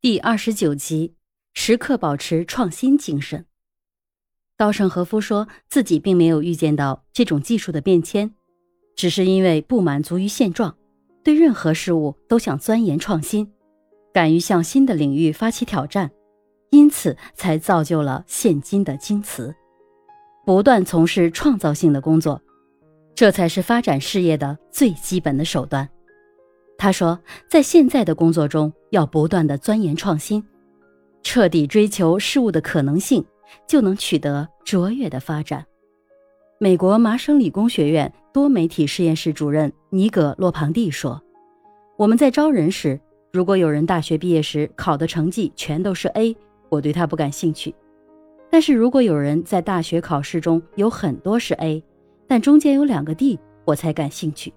第二十九集，时刻保持创新精神。稻盛和夫说自己并没有预见到这种技术的变迁，只是因为不满足于现状，对任何事物都想钻研创新，敢于向新的领域发起挑战，因此才造就了现今的京瓷。不断从事创造性的工作，这才是发展事业的最基本的手段。他说，在现在的工作中，要不断的钻研创新，彻底追求事物的可能性，就能取得卓越的发展。美国麻省理工学院多媒体实验室主任尼格洛庞蒂说：“我们在招人时，如果有人大学毕业时考的成绩全都是 A，我对他不感兴趣；但是如果有人在大学考试中有很多是 A，但中间有两个 D，我才感兴趣。”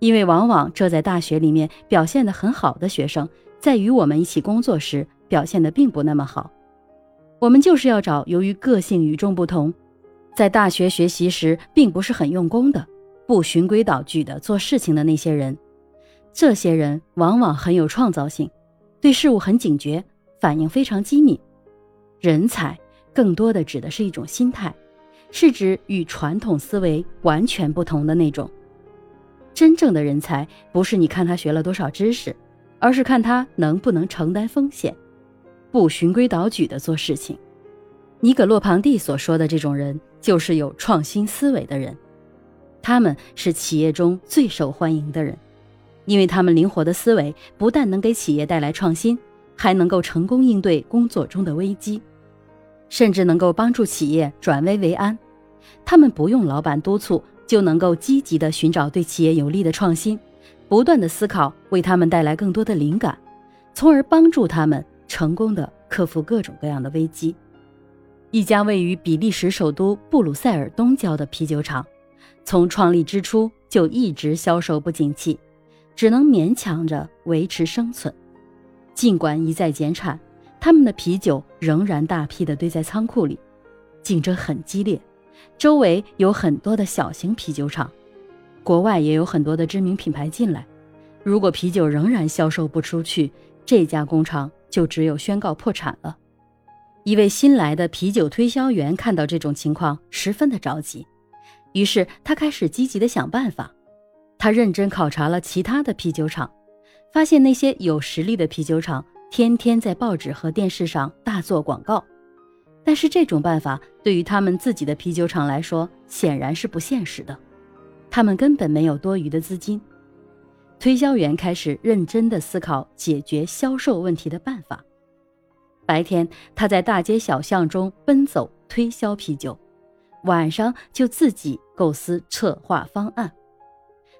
因为往往这在大学里面表现得很好的学生，在与我们一起工作时表现得并不那么好。我们就是要找由于个性与众不同，在大学学习时并不是很用功的、不循规蹈矩的做事情的那些人。这些人往往很有创造性，对事物很警觉，反应非常机敏。人才更多的指的是一种心态，是指与传统思维完全不同的那种。真正的人才不是你看他学了多少知识，而是看他能不能承担风险，不循规蹈矩的做事情。尼葛洛庞蒂所说的这种人，就是有创新思维的人，他们是企业中最受欢迎的人，因为他们灵活的思维不但能给企业带来创新，还能够成功应对工作中的危机，甚至能够帮助企业转危为安。他们不用老板督促。就能够积极地寻找对企业有利的创新，不断的思考，为他们带来更多的灵感，从而帮助他们成功的克服各种各样的危机。一家位于比利时首都布鲁塞尔东郊的啤酒厂，从创立之初就一直销售不景气，只能勉强着维持生存。尽管一再减产，他们的啤酒仍然大批的堆在仓库里，竞争很激烈。周围有很多的小型啤酒厂，国外也有很多的知名品牌进来。如果啤酒仍然销售不出去，这家工厂就只有宣告破产了。一位新来的啤酒推销员看到这种情况，十分的着急，于是他开始积极的想办法。他认真考察了其他的啤酒厂，发现那些有实力的啤酒厂天天在报纸和电视上大做广告。但是这种办法对于他们自己的啤酒厂来说显然是不现实的，他们根本没有多余的资金。推销员开始认真地思考解决销售问题的办法。白天他在大街小巷中奔走推销啤酒，晚上就自己构思策划方案。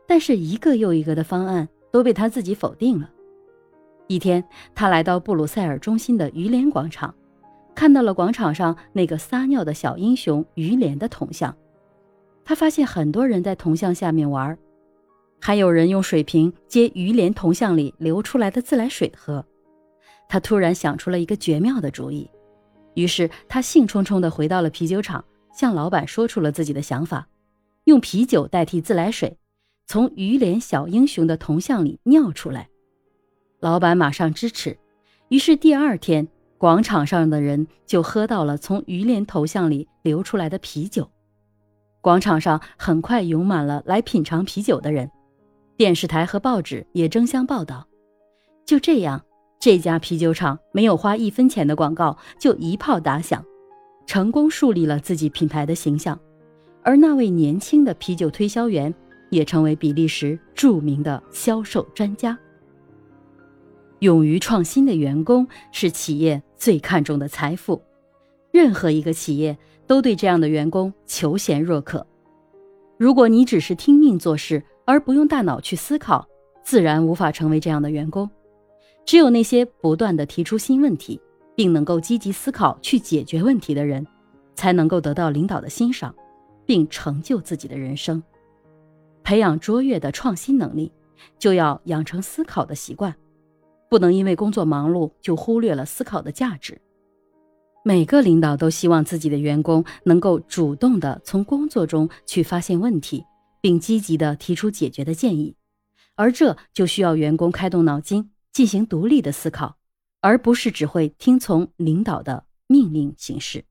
但是一个又一个的方案都被他自己否定了。一天，他来到布鲁塞尔中心的鱼联广场。看到了广场上那个撒尿的小英雄于连的铜像，他发现很多人在铜像下面玩，还有人用水瓶接于连铜像里流出来的自来水喝。他突然想出了一个绝妙的主意，于是他兴冲冲地回到了啤酒厂，向老板说出了自己的想法：用啤酒代替自来水，从于连小英雄的铜像里尿出来。老板马上支持，于是第二天。广场上的人就喝到了从鱼莲头像里流出来的啤酒，广场上很快涌满了来品尝啤酒的人，电视台和报纸也争相报道。就这样，这家啤酒厂没有花一分钱的广告就一炮打响，成功树立了自己品牌的形象，而那位年轻的啤酒推销员也成为比利时著名的销售专家。勇于创新的员工是企业最看重的财富，任何一个企业都对这样的员工求贤若渴。如果你只是听命做事而不用大脑去思考，自然无法成为这样的员工。只有那些不断的提出新问题，并能够积极思考去解决问题的人，才能够得到领导的欣赏，并成就自己的人生。培养卓越的创新能力，就要养成思考的习惯。不能因为工作忙碌就忽略了思考的价值。每个领导都希望自己的员工能够主动的从工作中去发现问题，并积极的提出解决的建议，而这就需要员工开动脑筋，进行独立的思考，而不是只会听从领导的命令行事。